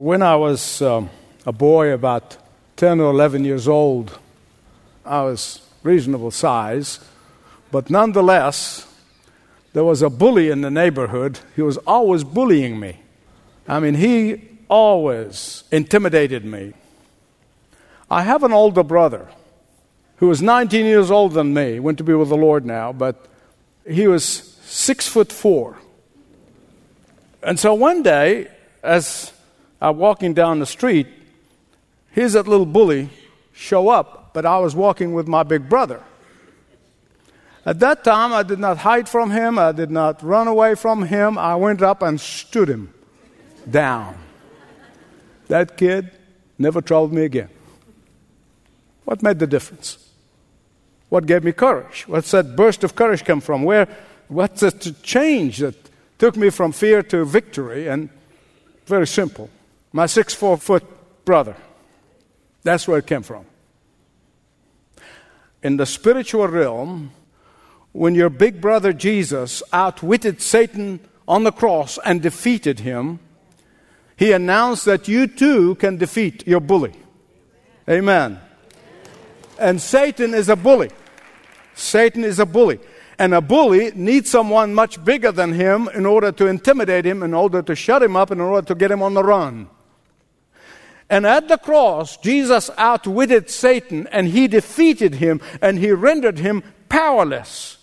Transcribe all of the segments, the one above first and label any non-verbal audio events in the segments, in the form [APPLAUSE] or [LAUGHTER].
When I was um, a boy, about 10 or 11 years old, I was reasonable size, but nonetheless, there was a bully in the neighborhood. He was always bullying me. I mean, he always intimidated me. I have an older brother who was 19 years older than me, went to be with the Lord now, but he was six foot four. And so one day, as I'm walking down the street, here's that little bully show up, but I was walking with my big brother. At that time, I did not hide from him, I did not run away from him. I went up and stood him down. That kid never troubled me again. What made the difference? What gave me courage? What's that burst of courage come from? Where, what's the change that took me from fear to victory? And very simple my six four foot brother. That's where it came from. In the spiritual realm, when your big brother Jesus outwitted Satan on the cross and defeated him, he announced that you too can defeat your bully. Amen. And Satan is a bully. Satan is a bully. And a bully needs someone much bigger than him in order to intimidate him, in order to shut him up, in order to get him on the run. And at the cross, Jesus outwitted Satan and he defeated him and he rendered him powerless.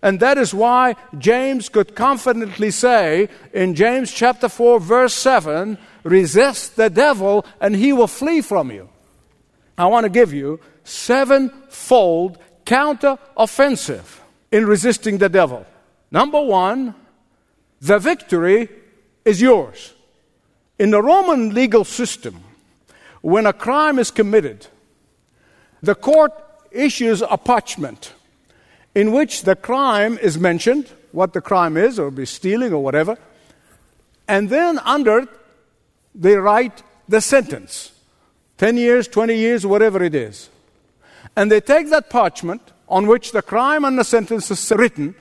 And that is why James could confidently say in James chapter 4, verse 7 resist the devil and he will flee from you. I want to give you sevenfold counter offensive in resisting the devil. Number one, the victory is yours. In the Roman legal system, when a crime is committed, the court issues a parchment in which the crime is mentioned, what the crime is, or be stealing or whatever, and then under it, they write the sentence 10 years, 20 years, whatever it is. And they take that parchment on which the crime and the sentence is written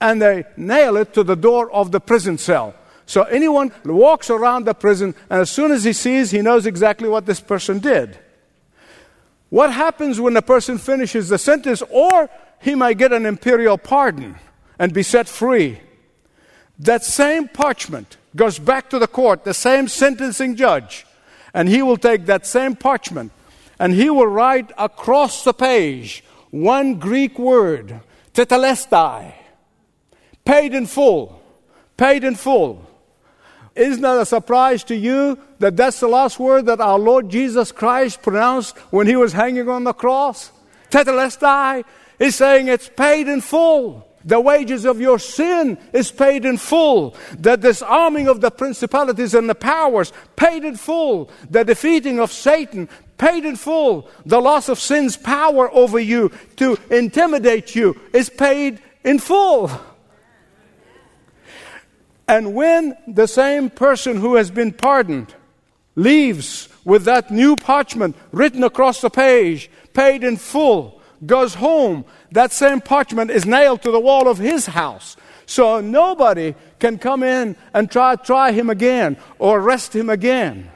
and they nail it to the door of the prison cell. So anyone walks around the prison, and as soon as he sees, he knows exactly what this person did. What happens when a person finishes the sentence, or he might get an imperial pardon and be set free? That same parchment goes back to the court, the same sentencing judge, and he will take that same parchment and he will write across the page one Greek word, tetelestai, paid in full, paid in full. Isn't that a surprise to you that that's the last word that our Lord Jesus Christ pronounced when he was hanging on the cross? Tetelestai is saying it's paid in full. The wages of your sin is paid in full. The disarming of the principalities and the powers, paid in full. The defeating of Satan, paid in full. The loss of sin's power over you to intimidate you is paid in full. And when the same person who has been pardoned leaves with that new parchment written across the page, paid in full, goes home, that same parchment is nailed to the wall of his house. So nobody can come in and try try him again or arrest him again.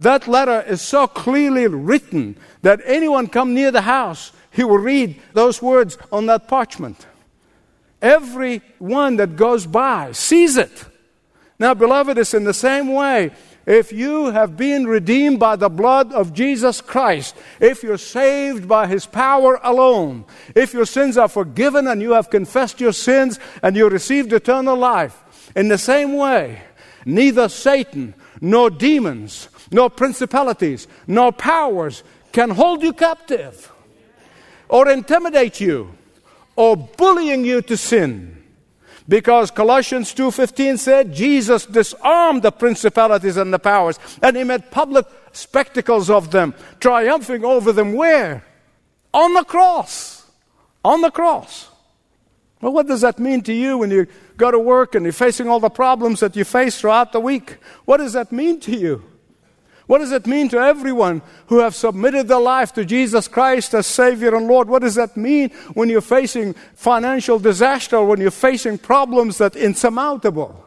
That letter is so clearly written that anyone come near the house, he will read those words on that parchment. Every one that goes by sees it. Now, beloved, it's in the same way. If you have been redeemed by the blood of Jesus Christ, if you're saved by His power alone, if your sins are forgiven and you have confessed your sins and you received eternal life, in the same way, neither Satan nor demons, nor principalities, nor powers can hold you captive or intimidate you or bullying you to sin. Because Colossians 2:15 said Jesus disarmed the principalities and the powers and he made public spectacles of them, triumphing over them where? On the cross. On the cross. Well, what does that mean to you when you go to work and you're facing all the problems that you face throughout the week? What does that mean to you? What does it mean to everyone who have submitted their life to Jesus Christ as Savior and Lord? What does that mean when you're facing financial disaster, when you're facing problems that insurmountable?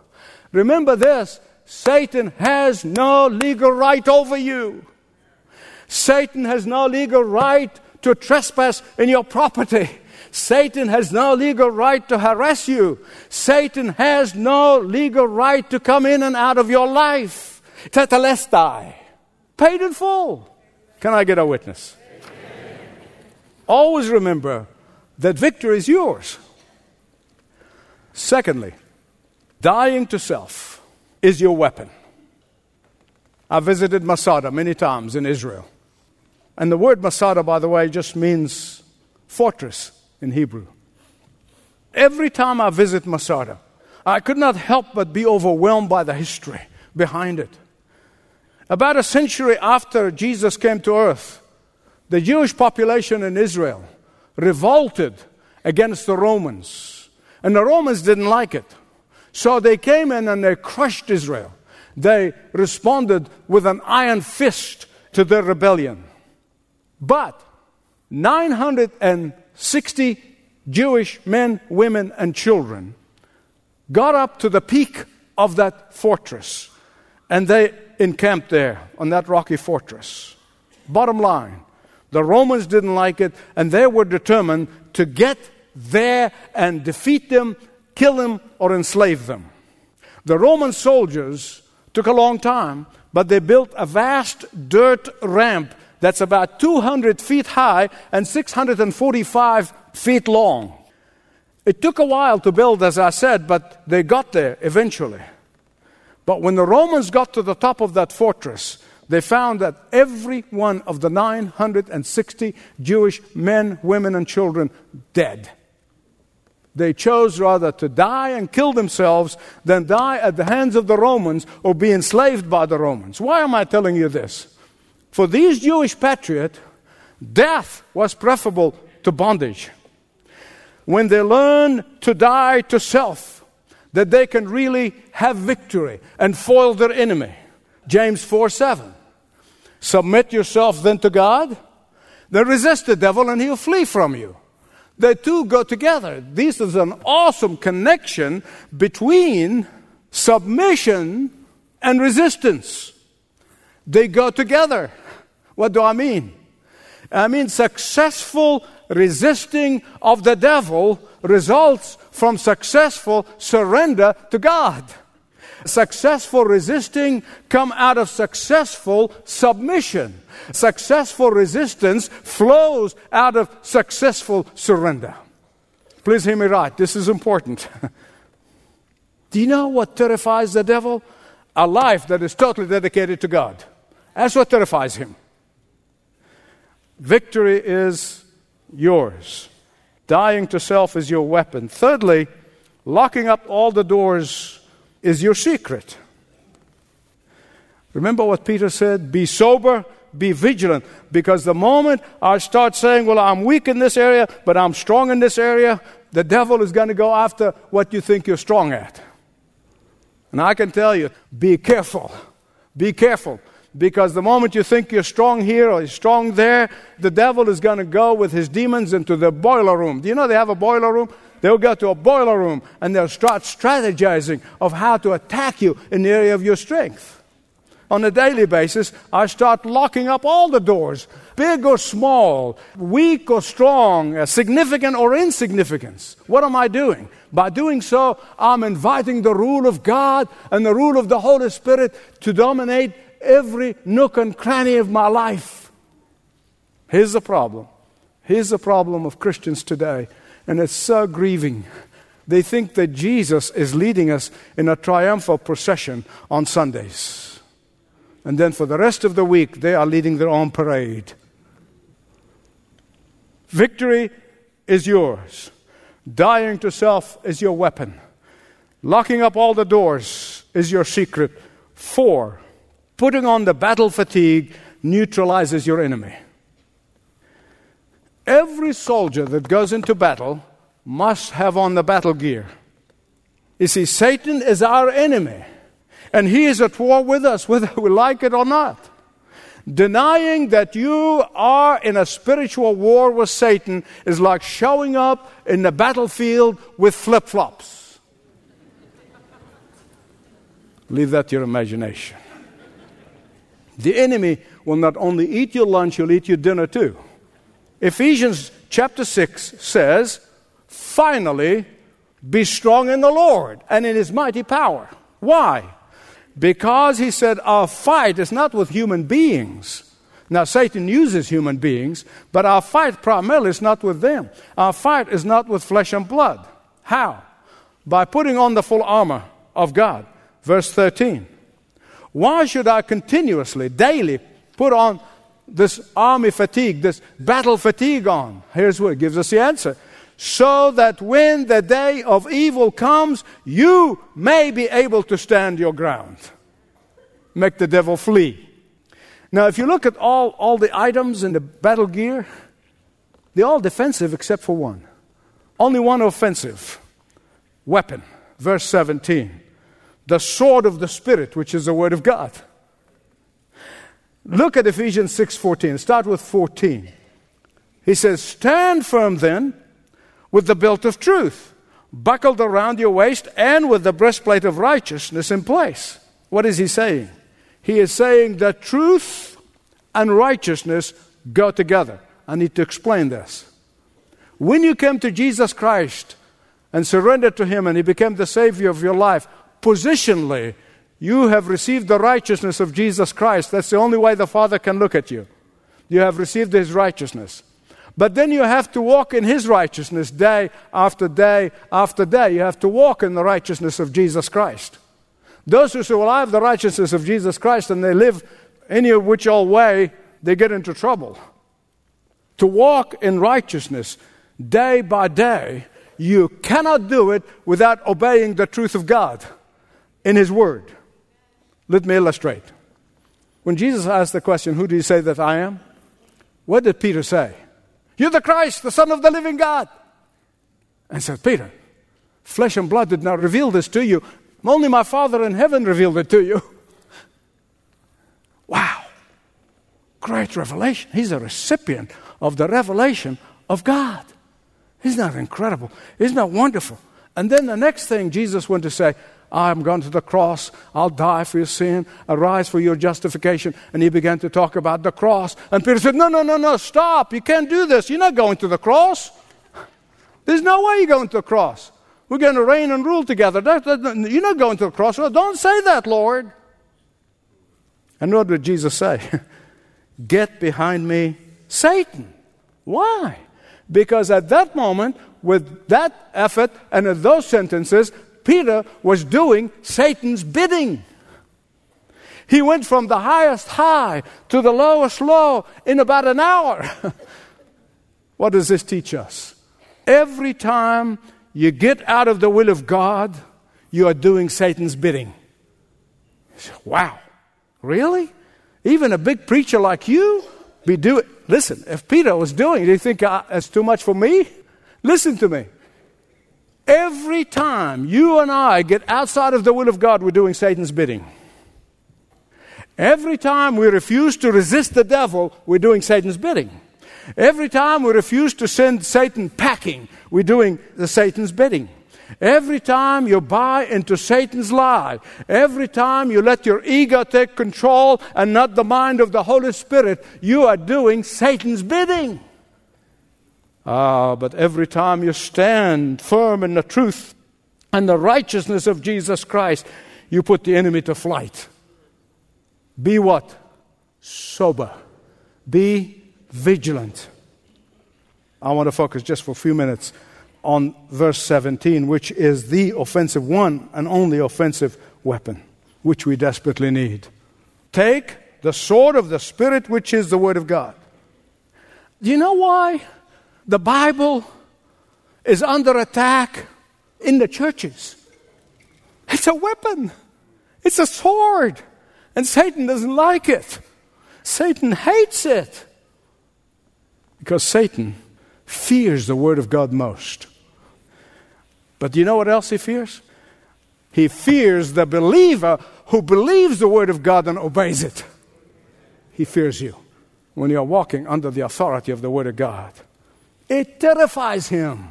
Remember this, Satan has no legal right over you. Satan has no legal right to trespass in your property. Satan has no legal right to harass you. Satan has no legal right to come in and out of your life. Tetelestai. Paid in full. Can I get a witness? Amen. Always remember that victory is yours. Secondly, dying to self is your weapon. I visited Masada many times in Israel. And the word Masada, by the way, just means fortress in Hebrew. Every time I visit Masada, I could not help but be overwhelmed by the history behind it. About a century after Jesus came to earth, the Jewish population in Israel revolted against the Romans. And the Romans didn't like it. So they came in and they crushed Israel. They responded with an iron fist to their rebellion. But 960 Jewish men, women, and children got up to the peak of that fortress and they encamped there on that rocky fortress. Bottom line, the Romans didn't like it and they were determined to get there and defeat them, kill them, or enslave them. The Roman soldiers took a long time, but they built a vast dirt ramp that's about 200 feet high and 645 feet long. It took a while to build, as I said, but they got there eventually. But when the Romans got to the top of that fortress, they found that every one of the 960 Jewish men, women, and children dead. They chose rather to die and kill themselves than die at the hands of the Romans or be enslaved by the Romans. Why am I telling you this? For these Jewish patriots, death was preferable to bondage. When they learned to die to self, that they can really have victory and foil their enemy. James 4 7. Submit yourself then to God, then resist the devil and he'll flee from you. The two go together. This is an awesome connection between submission and resistance. They go together. What do I mean? I mean, successful resisting of the devil results from successful surrender to God. Successful resisting come out of successful submission. Successful resistance flows out of successful surrender. Please hear me right. This is important. [LAUGHS] Do you know what terrifies the devil? A life that is totally dedicated to God. That's what terrifies him. Victory is yours. Dying to self is your weapon. Thirdly, locking up all the doors is your secret. Remember what Peter said? Be sober, be vigilant. Because the moment I start saying, Well, I'm weak in this area, but I'm strong in this area, the devil is going to go after what you think you're strong at. And I can tell you, be careful. Be careful. Because the moment you think you're strong here or you're strong there, the devil is going to go with his demons into the boiler room. Do you know they have a boiler room? They'll go to a boiler room and they'll start strategizing of how to attack you in the area of your strength. On a daily basis, I start locking up all the doors, big or small, weak or strong, significant or insignificance. What am I doing? By doing so, I'm inviting the rule of God and the rule of the Holy Spirit to dominate every nook and cranny of my life. Here's the problem. Here's the problem of Christians today, and it's so grieving. They think that Jesus is leading us in a triumphal procession on Sundays. And then for the rest of the week, they are leading their own parade. Victory is yours. Dying to self is your weapon. Locking up all the doors is your secret. Four, Putting on the battle fatigue neutralizes your enemy. Every soldier that goes into battle must have on the battle gear. You see, Satan is our enemy, and he is at war with us, whether we like it or not. Denying that you are in a spiritual war with Satan is like showing up in the battlefield with flip flops. Leave that to your imagination. The enemy will not only eat your lunch, he'll eat your dinner too. Ephesians chapter 6 says, Finally, be strong in the Lord and in his mighty power. Why? Because he said, Our fight is not with human beings. Now, Satan uses human beings, but our fight primarily is not with them. Our fight is not with flesh and blood. How? By putting on the full armor of God. Verse 13. Why should I continuously, daily, put on this army fatigue, this battle fatigue on? Here's what gives us the answer. So that when the day of evil comes, you may be able to stand your ground. Make the devil flee. Now, if you look at all, all the items in the battle gear, they're all defensive except for one. Only one offensive weapon. Verse 17 the sword of the Spirit, which is the Word of God. Look at Ephesians 6:14. Start with 14. He says, "Stand firm then with the belt of truth, buckled around your waist, and with the breastplate of righteousness in place." What is he saying? He is saying that truth and righteousness go together. I need to explain this. When you came to Jesus Christ and surrendered to Him and He became the Savior of your life, positionally, you have received the righteousness of Jesus Christ. That's the only way the Father can look at you. You have received His righteousness. But then you have to walk in His righteousness day after day after day. You have to walk in the righteousness of Jesus Christ. Those who say, Well, I have the righteousness of Jesus Christ, and they live any which old way, they get into trouble. To walk in righteousness day by day, you cannot do it without obeying the truth of God in His Word. Let me illustrate. When Jesus asked the question, Who do you say that I am? What did Peter say? You're the Christ, the Son of the living God. And said, Peter, flesh and blood did not reveal this to you. Only my Father in heaven revealed it to you. [LAUGHS] Wow. Great revelation. He's a recipient of the revelation of God. Isn't that incredible? Isn't that wonderful? And then the next thing Jesus went to say, I'm going to the cross. I'll die for your sin, arise for your justification. And he began to talk about the cross. And Peter said, No, no, no, no, stop. You can't do this. You're not going to the cross. There's no way you're going to the cross. We're going to reign and rule together. You're not going to the cross. Well, don't say that, Lord. And what did Jesus say? [LAUGHS] Get behind me, Satan. Why? Because at that moment, with that effort and those sentences, Peter was doing Satan's bidding. He went from the highest high to the lowest low in about an hour. [LAUGHS] what does this teach us? Every time you get out of the will of God, you are doing Satan's bidding. Wow, really? Even a big preacher like you be doing. Listen, if Peter was doing do you think uh, that's too much for me? Listen to me. Every time you and I get outside of the will of God, we're doing Satan's bidding. Every time we refuse to resist the devil, we're doing Satan's bidding. Every time we refuse to send Satan packing, we're doing the Satan's bidding. Every time you buy into Satan's lie, every time you let your ego take control and not the mind of the Holy Spirit, you are doing Satan's bidding. Ah, but every time you stand firm in the truth and the righteousness of Jesus Christ, you put the enemy to flight. Be what? Sober. Be vigilant. I want to focus just for a few minutes on verse 17, which is the offensive one and only offensive weapon, which we desperately need. Take the sword of the Spirit, which is the Word of God. Do you know why? The Bible is under attack in the churches. It's a weapon, it's a sword, and Satan doesn't like it. Satan hates it because Satan fears the Word of God most. But do you know what else he fears? He fears the believer who believes the Word of God and obeys it. He fears you when you're walking under the authority of the Word of God. It terrifies him.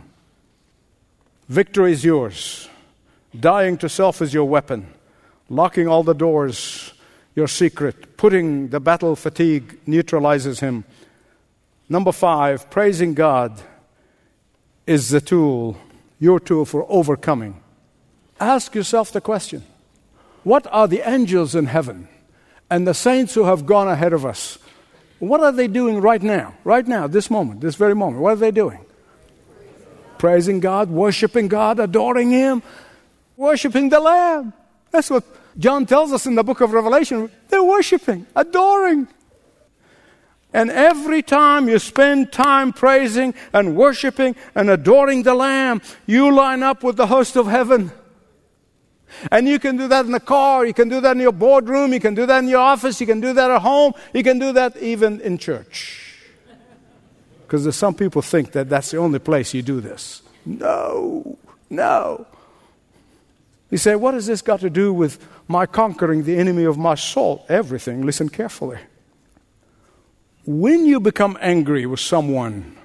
Victory is yours. Dying to self is your weapon. locking all the doors, your secret. Putting the battle fatigue neutralizes him. Number five, praising God is the tool, your tool for overcoming. Ask yourself the question what are the angels in heaven and the saints who have gone ahead of us? What are they doing right now? Right now, this moment, this very moment. What are they doing? Praising God, worshiping God, adoring Him, worshiping the Lamb. That's what John tells us in the book of Revelation. They're worshiping, adoring. And every time you spend time praising and worshiping and adoring the Lamb, you line up with the host of heaven. And you can do that in the car, you can do that in your boardroom, you can do that in your office, you can do that at home, you can do that even in church. Because some people think that that's the only place you do this. No, no. You say, what has this got to do with my conquering the enemy of my soul? Everything. Listen carefully. When you become angry with someone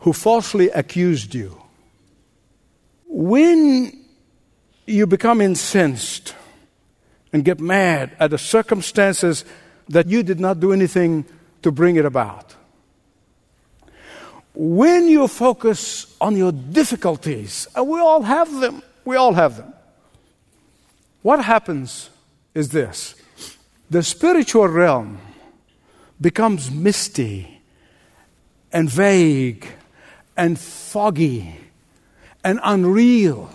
who falsely accused you, when you become incensed and get mad at the circumstances that you did not do anything to bring it about. When you focus on your difficulties, and we all have them, we all have them. What happens is this the spiritual realm becomes misty and vague and foggy and unreal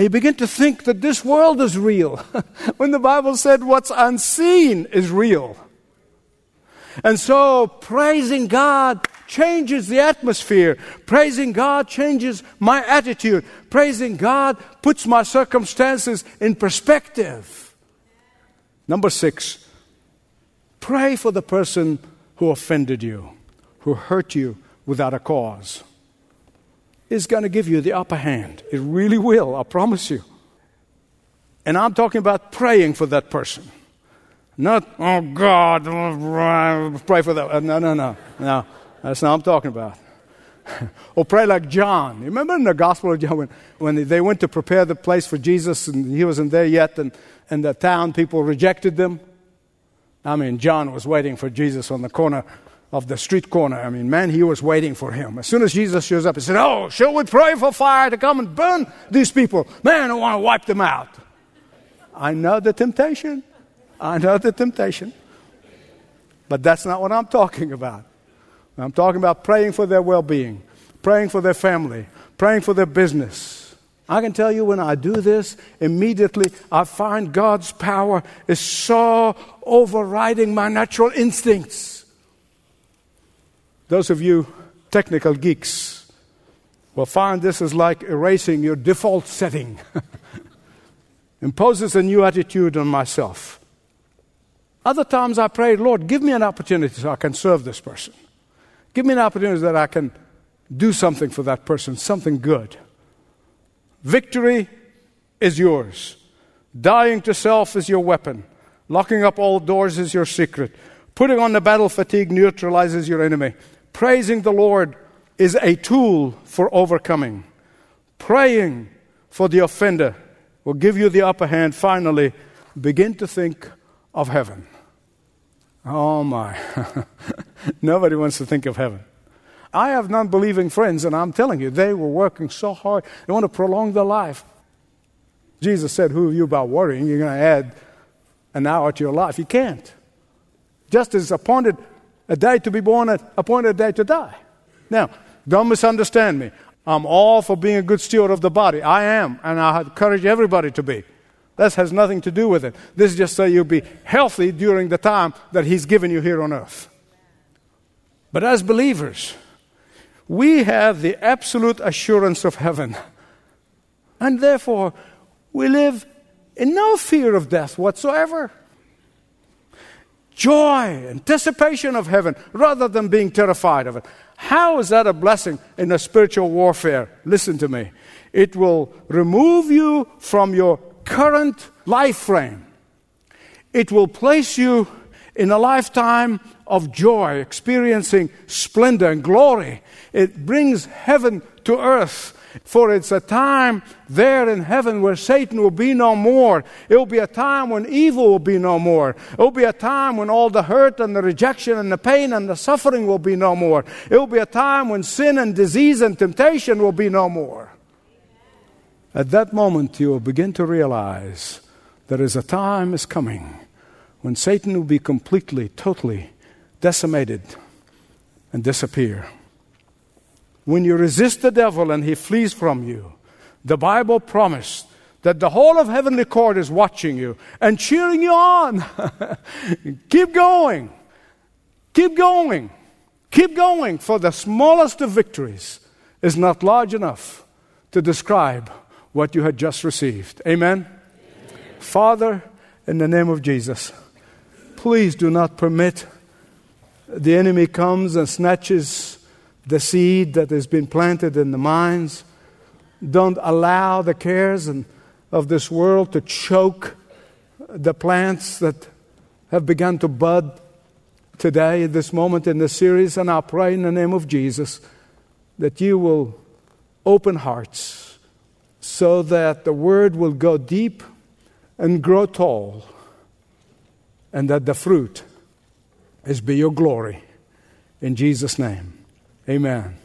and you begin to think that this world is real [LAUGHS] when the Bible said what's unseen is real. And so praising God changes the atmosphere. Praising God changes my attitude. Praising God puts my circumstances in perspective. Number six, pray for the person who offended you, who hurt you without a cause is going to give you the upper hand. It really will, I promise you. And I'm talking about praying for that person. Not, oh God, [LAUGHS] pray for that. Uh, no, no, no. No, that's not what I'm talking about. [LAUGHS] or pray like John. You remember in the Gospel of John when, when they went to prepare the place for Jesus and he wasn't there yet and, and the town people rejected them? I mean, John was waiting for Jesus on the corner of the street corner. I mean, man, he was waiting for him. As soon as Jesus shows up, he said, Oh, shall we pray for fire to come and burn these people? Man, I want to wipe them out. I know the temptation. I know the temptation. But that's not what I'm talking about. I'm talking about praying for their well being, praying for their family, praying for their business. I can tell you when I do this, immediately I find God's power is so overriding my natural instincts. Those of you technical geeks will find this is like erasing your default setting. [LAUGHS] Imposes a new attitude on myself. Other times I pray, Lord, give me an opportunity so I can serve this person. Give me an opportunity that I can do something for that person, something good. Victory is yours. Dying to self is your weapon. Locking up all doors is your secret. Putting on the battle fatigue neutralizes your enemy. Praising the Lord is a tool for overcoming. Praying for the offender will give you the upper hand. Finally, begin to think of heaven. Oh my. [LAUGHS] Nobody wants to think of heaven. I have non believing friends, and I'm telling you, they were working so hard. They want to prolong their life. Jesus said, Who are you about worrying? You're going to add an hour to your life. You can't. Just as appointed a day to be born, appointed a day to die. Now, don't misunderstand me. I'm all for being a good steward of the body. I am, and I encourage everybody to be. This has nothing to do with it. This is just so you'll be healthy during the time that He's given you here on earth. But as believers, we have the absolute assurance of heaven. And therefore, we live in no fear of death whatsoever joy, anticipation of heaven, rather than being terrified of it. How is that a blessing in a spiritual warfare? Listen to me. It will remove you from your current life frame. It will place you in a lifetime of joy, experiencing splendor and glory. It brings heaven to earth. For it's a time there in heaven where Satan will be no more. It will be a time when evil will be no more. It will be a time when all the hurt and the rejection and the pain and the suffering will be no more. It will be a time when sin and disease and temptation will be no more. At that moment, you will begin to realize there is a time is coming when Satan will be completely, totally decimated and disappear. When you resist the devil and he flees from you, the Bible promised that the whole of heavenly court is watching you and cheering you on. [LAUGHS] Keep going. Keep going. Keep going, for the smallest of victories is not large enough to describe what you had just received. Amen? Amen? Father, in the name of Jesus, please do not permit the enemy comes and snatches the seed that has been planted in the minds. Don't allow the cares and, of this world to choke the plants that have begun to bud today, at this moment in this series. And I pray in the name of Jesus that you will open hearts so that the word will go deep and grow tall, and that the fruit is be your glory. In Jesus' name. Amen.